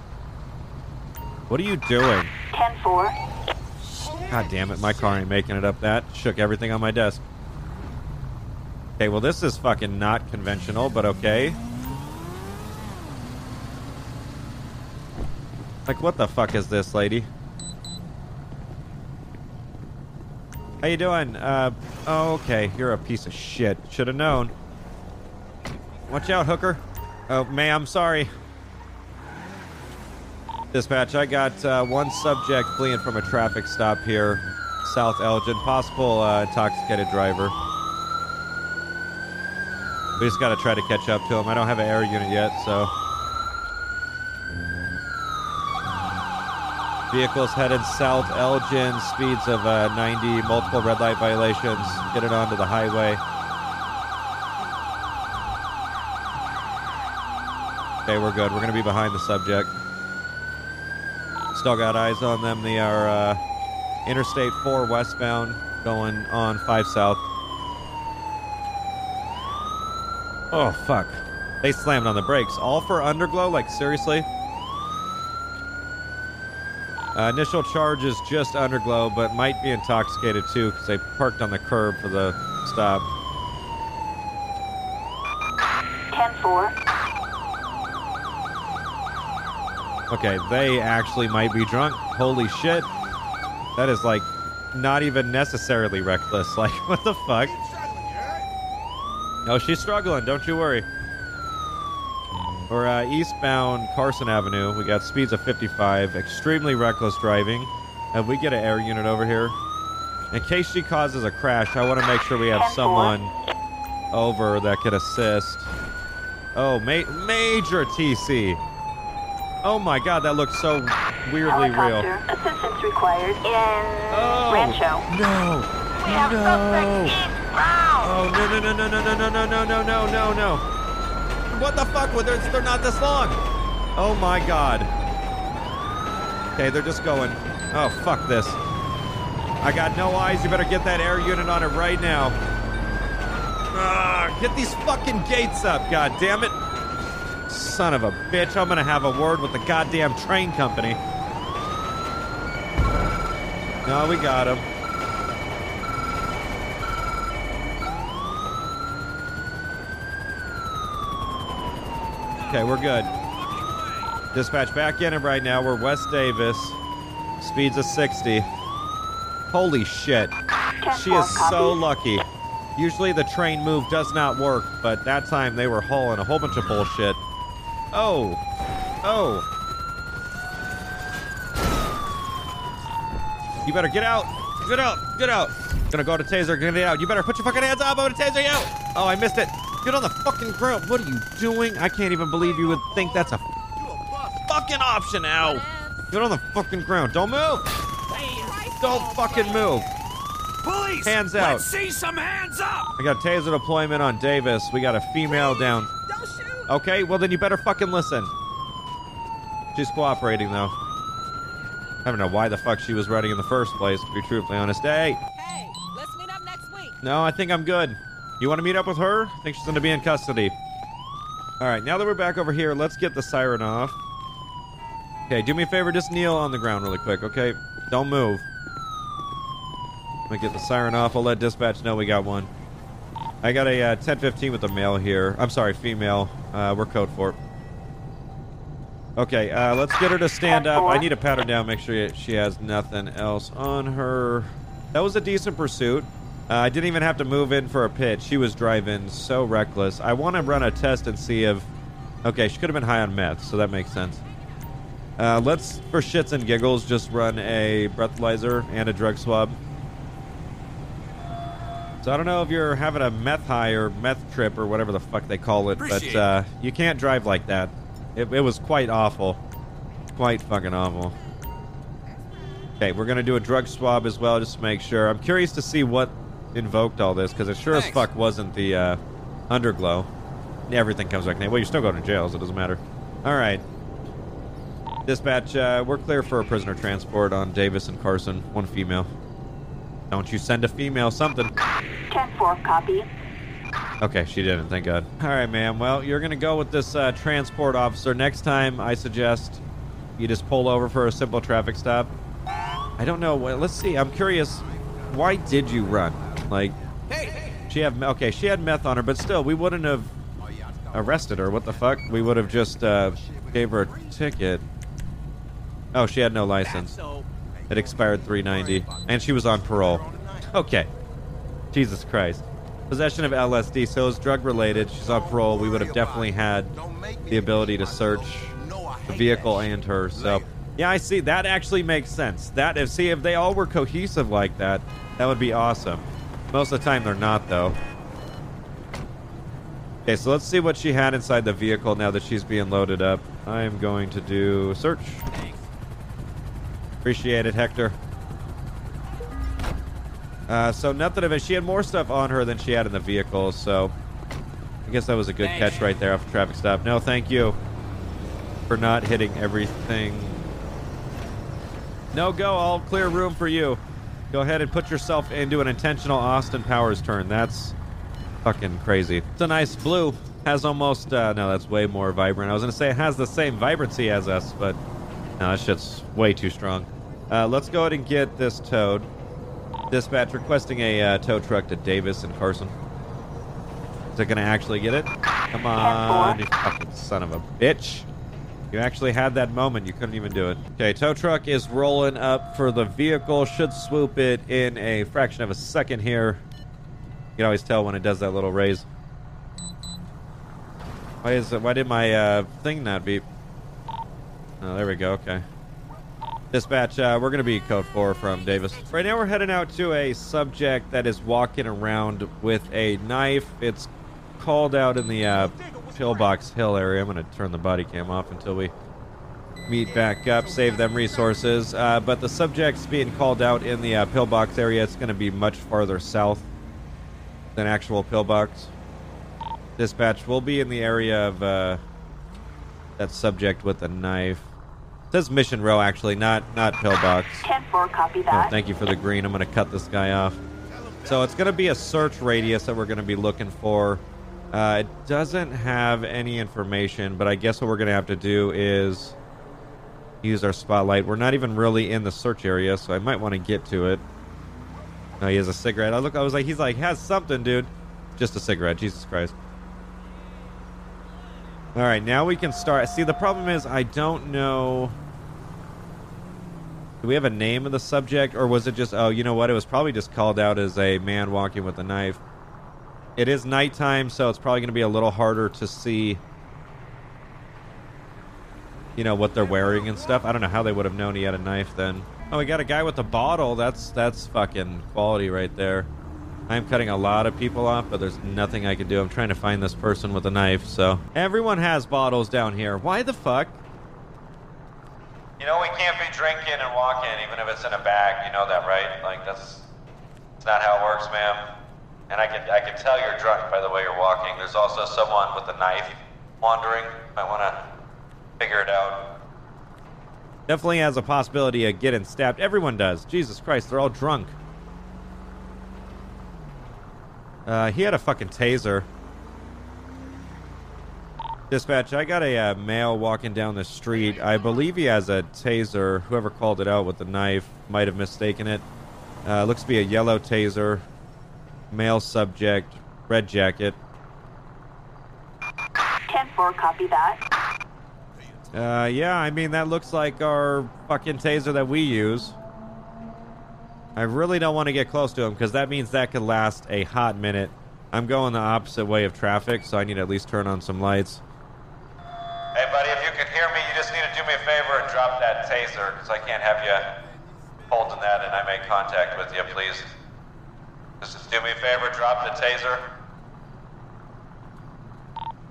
What are you doing? 10-4. God damn it, my car ain't making it up that. Shook everything on my desk. Okay, well, this is fucking not conventional, but okay. Like, what the fuck is this, lady? How you doing? Uh, oh, okay. You're a piece of shit. Should have known. Watch out, hooker. Oh, ma'am, sorry. Dispatch, I got uh, one subject fleeing from a traffic stop here, South Elgin. Possible uh, intoxicated driver. We just got to try to catch up to him. I don't have an air unit yet, so. Vehicles headed south Elgin, speeds of uh, 90, multiple red light violations. Get it onto the highway. Okay, we're good. We're going to be behind the subject. Still got eyes on them. They are uh, Interstate 4 westbound, going on 5 south. Oh, fuck. They slammed on the brakes. All for underglow? Like, seriously? Uh, initial charge is just underglow, but might be intoxicated too because they parked on the curb for the stop. 10-4. Okay, they actually might be drunk. Holy shit. That is like not even necessarily reckless. Like, what the fuck? No, she's struggling. Don't you worry. We're uh, eastbound Carson Avenue. We got speeds of 55. Extremely reckless driving. And we get an air unit over here. In case she causes a crash, I want to make sure we have someone over that could assist. Oh, ma- major TC. Oh my god, that looks so weirdly real. Assistance required in Oh. Rancho. No. We have no. suspect eastbound. Oh no no no no no no no no no no no no no! What the fuck? Well, they're, they're not this long. Oh my god. Okay, they're just going. Oh fuck this. I got no eyes. You better get that air unit on it right now. Ah, get these fucking gates up. God damn it. Son of a bitch. I'm gonna have a word with the goddamn train company. No, we got him. Okay, we're good. Dispatch back in it right now. We're West Davis. Speeds a 60. Holy shit. She is so lucky. Usually the train move does not work, but that time they were hauling a whole bunch of bullshit. Oh. Oh. You better get out. Get out. Get out. Gonna go to taser. Gonna get out. You better put your fucking hands up. I'm gonna taser you. Out. Oh, I missed it. Get on the fucking ground. What are you doing? I can't even believe you would think that's a fucking option now. Get on the fucking ground. Don't move. Don't fucking move. Police! Hands out. Let's see some hands up! I got taser deployment on Davis. We got a female down. Okay, well then you better fucking listen. She's cooperating though. I don't know why the fuck she was running in the first place, to be truthfully honest. Hey, Hey, let's meet up next week. no, I think I'm good. You want to meet up with her? I think she's gonna be in custody. All right, now that we're back over here, let's get the siren off. Okay, do me a favor, just kneel on the ground really quick, okay? Don't move. Let me get the siren off. I'll let dispatch know we got one. I got a uh, 1015 with a male here. I'm sorry, female. Uh, we're code for. Okay, uh, let's get her to stand up. I need to pat her down, make sure she has nothing else on her. That was a decent pursuit. Uh, I didn't even have to move in for a pitch. She was driving so reckless. I want to run a test and see if. Okay, she could have been high on meth, so that makes sense. Uh, let's, for shits and giggles, just run a breathalyzer and a drug swab. So I don't know if you're having a meth high or meth trip or whatever the fuck they call it, but uh, you can't drive like that. It, it was quite awful. Quite fucking awful. Okay, we're gonna do a drug swab as well, just to make sure. I'm curious to see what invoked all this, because it sure as fuck wasn't the uh, underglow. Everything comes back. Well, you're still going to jail, so it doesn't matter. All right. Dispatch, uh, we're clear for a prisoner transport on Davis and Carson. One female. Don't you send a female something. 10-4, copy. Okay, she didn't. Thank God. All right, ma'am. Well, you're gonna go with this uh, transport officer. Next time, I suggest you just pull over for a simple traffic stop. I don't know. Well, let's see. I'm curious. Why did you run? Like, she had okay. She had meth on her, but still, we wouldn't have arrested her. What the fuck? We would have just uh, gave her a ticket. Oh, she had no license. It expired 390, and she was on parole. Okay. Jesus Christ. Possession of LSD, so it's drug related. She's on parole. We would have definitely had the ability to search the vehicle and her. So, yeah, I see. That actually makes sense. That if see if they all were cohesive like that, that would be awesome. Most of the time they're not, though. Okay, so let's see what she had inside the vehicle now that she's being loaded up. I am going to do search. Appreciate it, Hector. Uh, so nothing of it. She had more stuff on her than she had in the vehicle, so I guess that was a good Thanks. catch right there off the traffic stop. No, thank you for not hitting everything. No go, all clear room for you. Go ahead and put yourself into an intentional Austin Powers turn. That's fucking crazy. It's a nice blue. Has almost, uh, no, that's way more vibrant. I was going to say it has the same vibrancy as us, but no, that shit's way too strong. Uh, let's go ahead and get this towed. Dispatch requesting a uh, tow truck to Davis and Carson. Is it going to actually get it? Come on, you fucking son of a bitch. You actually had that moment. You couldn't even do it. Okay, tow truck is rolling up for the vehicle. Should swoop it in a fraction of a second here. You can always tell when it does that little raise. Why is it? Why did my uh, thing not beep? Oh, there we go. Okay. Dispatch, uh, we're going to be code 4 from Davis. Right now, we're heading out to a subject that is walking around with a knife. It's called out in the uh, Pillbox Hill area. I'm going to turn the body cam off until we meet back up, save them resources. Uh, but the subject's being called out in the uh, Pillbox area. It's going to be much farther south than actual Pillbox. Dispatch, we'll be in the area of uh, that subject with the knife. It says Mission Row, actually, not not Pillbox. 10-4, copy Oh, that. thank you for the green. I'm going to cut this guy off. So it's going to be a search radius that we're going to be looking for. Uh, it doesn't have any information, but I guess what we're going to have to do is use our spotlight. We're not even really in the search area, so I might want to get to it. No, he has a cigarette. I look. I was like, he's like, has something, dude. Just a cigarette. Jesus Christ. All right, now we can start. See, the problem is I don't know. Do we have a name of the subject, or was it just? Oh, you know what? It was probably just called out as a man walking with a knife. It is nighttime, so it's probably going to be a little harder to see. You know what they're wearing and stuff. I don't know how they would have known he had a knife then. Oh, we got a guy with a bottle. That's that's fucking quality right there. I'm cutting a lot of people off, but there's nothing I can do. I'm trying to find this person with a knife. So everyone has bottles down here. Why the fuck? You know we can't be drinking and walking even if it's in a bag. You know that, right? Like that's it's not how it works, ma'am. And I can I can tell you're drunk by the way you're walking. There's also someone with a knife wandering. I want to figure it out. Definitely has a possibility of getting stabbed. Everyone does. Jesus Christ, they're all drunk. Uh, he had a fucking taser. Dispatch, I got a uh, male walking down the street. I believe he has a taser. Whoever called it out with the knife might have mistaken it. Uh, looks to be a yellow taser. Male subject, red jacket. 10-4, copy that. Uh, yeah, I mean, that looks like our fucking taser that we use. I really don't want to get close to him because that means that could last a hot minute. I'm going the opposite way of traffic, so I need to at least turn on some lights. Hey, buddy, if you can hear me, you just need to do me a favor and drop that taser, because I can't have you holding that and I make contact with you, please. Just do me a favor, drop the taser.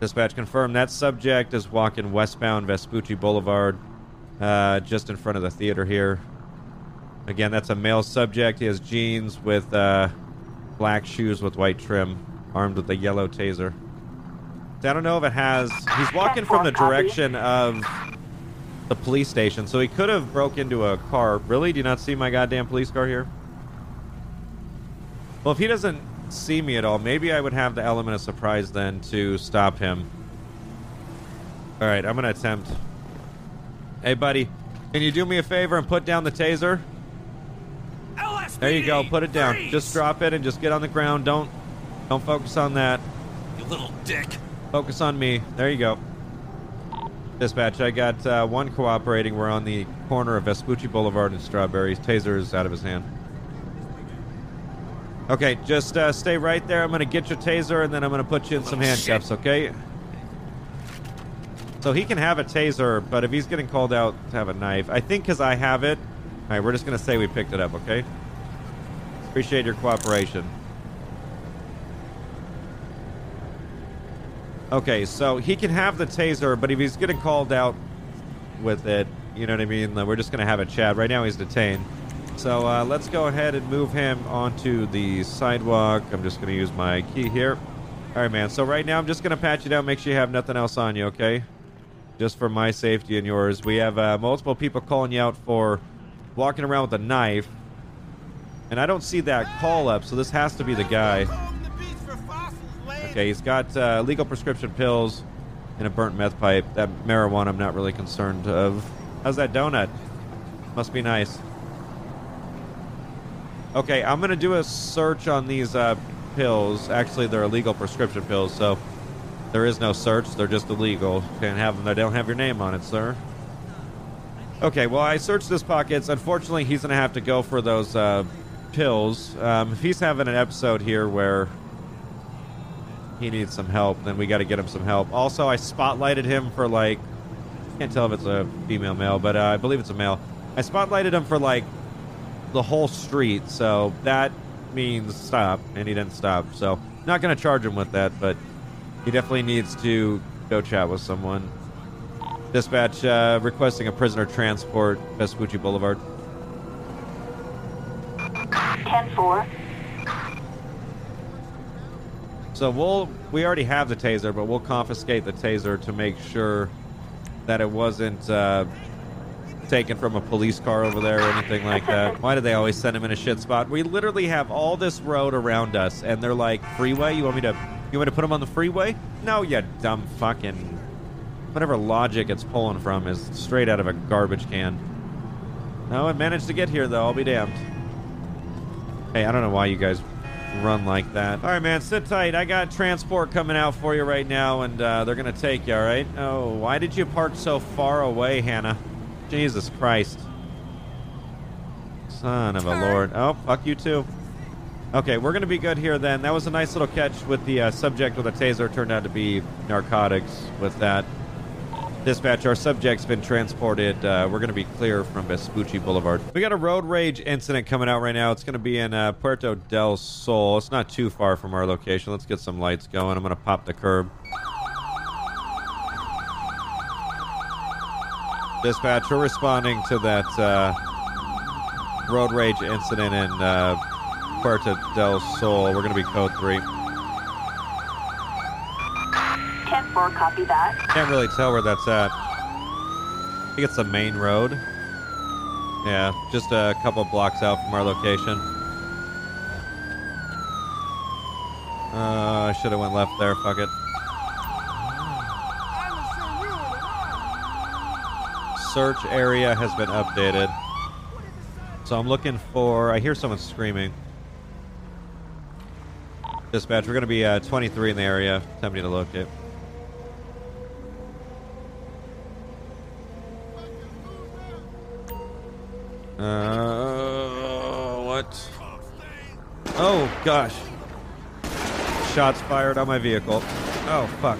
Dispatch confirmed that subject is walking westbound Vespucci Boulevard, uh, just in front of the theater here. Again, that's a male subject. He has jeans with uh, black shoes with white trim, armed with a yellow taser. I don't know if it has. He's walking from the direction of the police station, so he could have broke into a car. Really? Do you not see my goddamn police car here? Well, if he doesn't see me at all, maybe I would have the element of surprise then to stop him. All right, I'm gonna attempt. Hey, buddy, can you do me a favor and put down the taser? There you go. Put it down. freeze! Just drop it and just get on the ground. Don't don't focus on that. You little dick. Focus on me. There you go. Dispatch, I got uh, one cooperating. We're on the corner of Vespucci Boulevard and Strawberries. Taser is out of his hand. Okay, just uh, stay right there. I'm going to get your taser and then I'm going to put you in some handcuffs, okay? So he can have a taser, but if he's getting called out to have a knife, I think because I have it. All right, we're just going to say we picked it up, okay? Appreciate your cooperation. Okay, so he can have the taser, but if he's getting called out with it, you know what I mean? We're just going to have a chat. Right now he's detained. So uh, let's go ahead and move him onto the sidewalk. I'm just going to use my key here. All right, man. So right now I'm just going to pat you down, make sure you have nothing else on you, okay? Just for my safety and yours. We have uh, multiple people calling you out for walking around with a knife. And I don't see that call up, so this has to be the guy. Okay, he's got uh, legal prescription pills and a burnt meth pipe. That marijuana I'm not really concerned of. How's that donut? Must be nice. Okay, I'm gonna do a search on these uh, pills. Actually, they're illegal prescription pills, so there is no search. They're just illegal. Can't have them. They don't have your name on it, sir. Okay, well, I searched his pockets. Unfortunately, he's gonna have to go for those uh, pills. Um, if he's having an episode here where he needs some help, then we got to get him some help. Also, I spotlighted him for like, can't tell if it's a female male, but uh, I believe it's a male. I spotlighted him for like the whole street, so that means stop, and he didn't stop. So, not going to charge him with that, but he definitely needs to go chat with someone. Dispatch uh, requesting a prisoner transport, Vespucci Boulevard. 10 4. So we'll we already have the taser, but we'll confiscate the taser to make sure that it wasn't uh, taken from a police car over there or anything like that. Why do they always send him in a shit spot? We literally have all this road around us, and they're like, "Freeway? You want me to? You want me to put him on the freeway? No, you dumb fucking." Whatever logic it's pulling from is straight out of a garbage can. No, it managed to get here though. I'll be damned. Hey, I don't know why you guys run like that. All right, man, sit tight. I got transport coming out for you right now, and uh, they're gonna take you. All right. Oh, why did you park so far away, Hannah? Jesus Christ. Son of a lord. Oh, fuck you too. Okay, we're gonna be good here then. That was a nice little catch with the uh, subject with a taser. Turned out to be narcotics with that. Dispatch, our subject's been transported. Uh, we're going to be clear from Vespucci Boulevard. We got a road rage incident coming out right now. It's going to be in uh, Puerto del Sol. It's not too far from our location. Let's get some lights going. I'm going to pop the curb. Dispatch, we're responding to that uh, road rage incident in uh, Puerto del Sol. We're going to be code 3. 10 4, copy that. Can't really tell where that's at. I think it's the main road. Yeah, just a couple blocks out from our location. Uh, I should have went left there. Fuck it. Search area has been updated. So I'm looking for. I hear someone screaming. Dispatch, we're going to be uh, 23 in the area. Attempting to locate. Uh, what? Oh, gosh. Shots fired on my vehicle. Oh, fuck.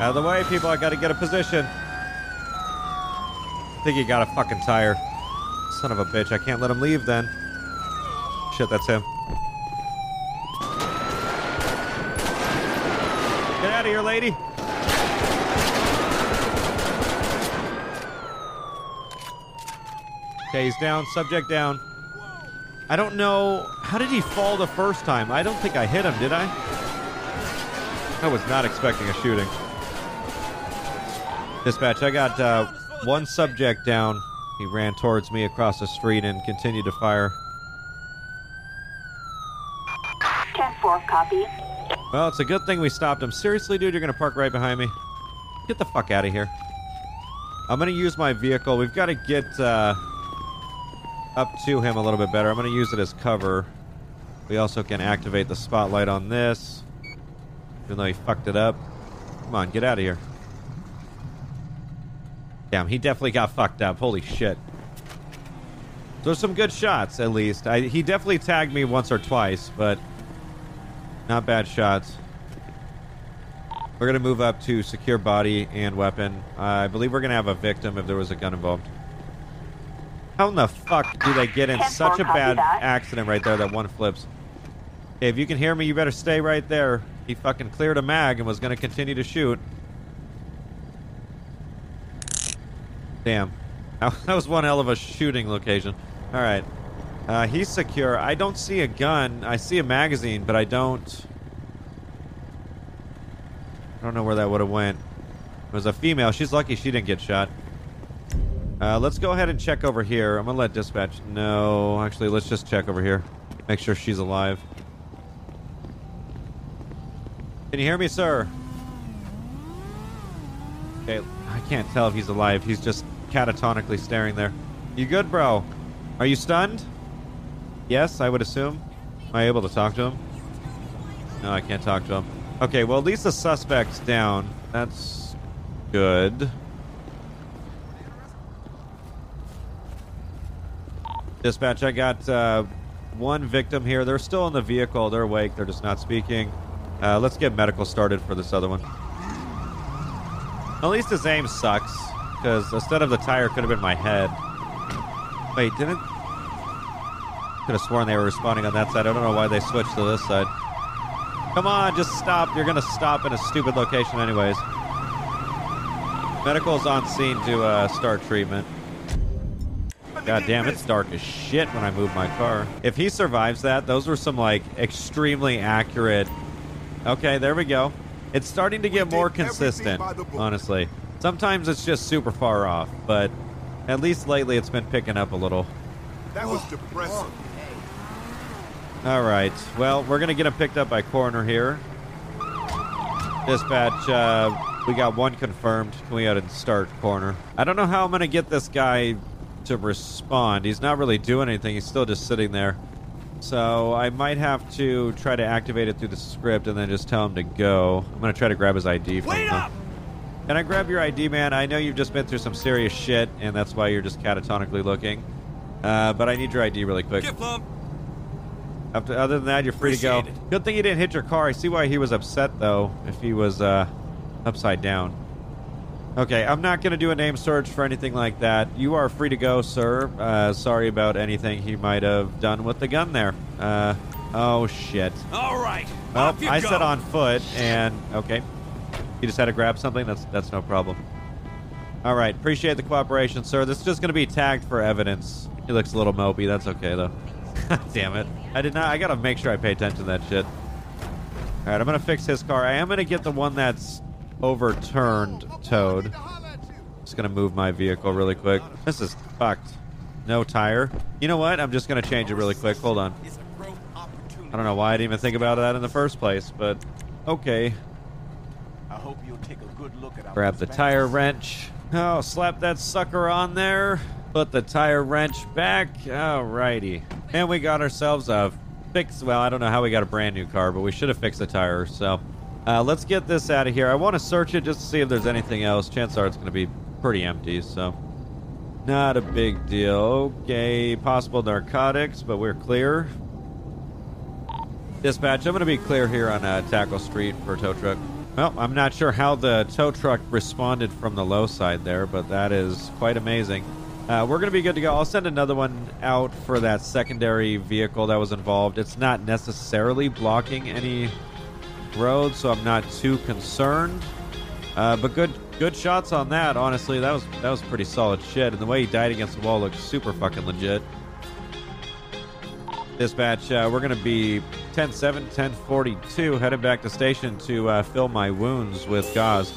Out of the way, people. I gotta get a position. I think he got a fucking tire. Son of a bitch. I can't let him leave then. Shit, that's him. Get out of here, lady. Okay, he's down. Subject down. I don't know. How did he fall the first time? I don't think I hit him, did I? I was not expecting a shooting. Dispatch, I got uh, one subject down. He ran towards me across the street and continued to fire. 10 4, copy. Well, it's a good thing we stopped him. Seriously, dude, you're going to park right behind me? Get the fuck out of here. I'm going to use my vehicle. We've got to get uh, up to him a little bit better. I'm going to use it as cover. We also can activate the spotlight on this. Even though he fucked it up. Come on, get out of here. Damn, he definitely got fucked up. Holy shit. There's some good shots, at least. I, he definitely tagged me once or twice, but not bad shots. We're going to move up to secure body and weapon. I believe we're going to have a victim if there was a gun involved. How in the fuck do they get in such a bad that. accident right there that one flips? Okay, if you can hear me, you better stay right there. He fucking cleared a mag and was going to continue to shoot. Damn. That was one hell of a shooting location. All right. Uh, he's secure. I don't see a gun. I see a magazine, but I don't... I don't know where that would have went. It was a female. She's lucky she didn't get shot. Uh, let's go ahead and check over here. I'm to let dispatch... No, actually, let's just check over here. Make sure she's alive. Can you hear me, sir? Okay, I can't tell if he's alive. He's just catatonically staring there. You good, bro? Are you stunned? Yes, I would assume. Am I able to talk to him? No, I can't talk to him. Okay, well, at least the suspect's down. That's good. Dispatch, I got uh, one victim here. They're still in the vehicle. They're awake. They're just not speaking. Uh, let's get medical started for this other one. At least his aim sucks, because instead of the tire could have been my head. Wait, didn't... Could have sworn they were responding on that side. I don't know why they switched to this side. Come on, just stop. You're to stop in a stupid location anyways. Medical's on scene to uh, start treatment. God damn, it's dark as shit when I move my car. If he survives that, those were some, like, extremely accurate... Okay, there we go. It's starting to get more consistent, honestly. Sometimes it's just super far off, but at least lately it's been picking up a little. That was depressing. All right. Well, we're going to get him picked up by coroner here. Dispatch, uh, we got one confirmed. Can we go ahead and start coroner? I don't know how I'm going to get this guy to respond. He's not really doing anything. He's still just sitting there. So I might have to try to activate it through the script and then just tell him to go. I'm going to try to grab his ID from Wait him. up! Can I grab your ID, man? I know you've just been through some serious shit, and that's why you're just catatonically looking. Uh, but I need your ID really quick. After, other than that, you're free to go. It. Good thing you didn't hit your car. I see why he was upset, though, if he was uh, upside down. Okay, I'm not going to do a name search for anything like that. You are free to go, sir. Uh, sorry about anything he might have done with the gun there. Uh, oh, shit. All right. Well, I go. said on foot, and okay. You just had to grab something? That's, that's no problem. All right, appreciate the cooperation, sir. This is just going to be tagged for evidence. He looks a little mopey. That's okay, though. Damn it. I did not. I got to make sure I pay attention to that shit. All right, I'm going to fix his car. I am going to get the one that's overturned towed. Just to move my vehicle really quick. This is fucked. No tire. You know what? I'm just to change it really quick. Hold on. It's a growth opportunity. I don't know why I didn't even think about that in the first place, but okay. I hope you'll take a good look at Grab the tire wrench. Oh, slap that sucker on there. Put the tire wrench back. Alrighty. And we got ourselves a fix. Well, I don't know how we got a brand new car, but we should have fixed the tire. So uh, let's get this out of here. I want to search it just to see if there's anything else. Chances are it's going to be pretty empty, so not a big deal. Okay, possible narcotics, but we're clear. Dispatch, I'm going to be clear here on uh, Tackle Street for tow truck. Well, I'm not sure how the tow truck responded from the low side there, but that is quite amazing. Uh, we're going to be good to go. I'll send another one out for that secondary vehicle that was involved. It's not necessarily blocking any roads, so I'm not too concerned. Uh, but good, good shots on that. Honestly, that was that was pretty solid shit. And the way he died against the wall looks super fucking legit. Dispatch, uh, we're to be 10-7, 10-42, headed back to station to uh, fill my wounds with gauze.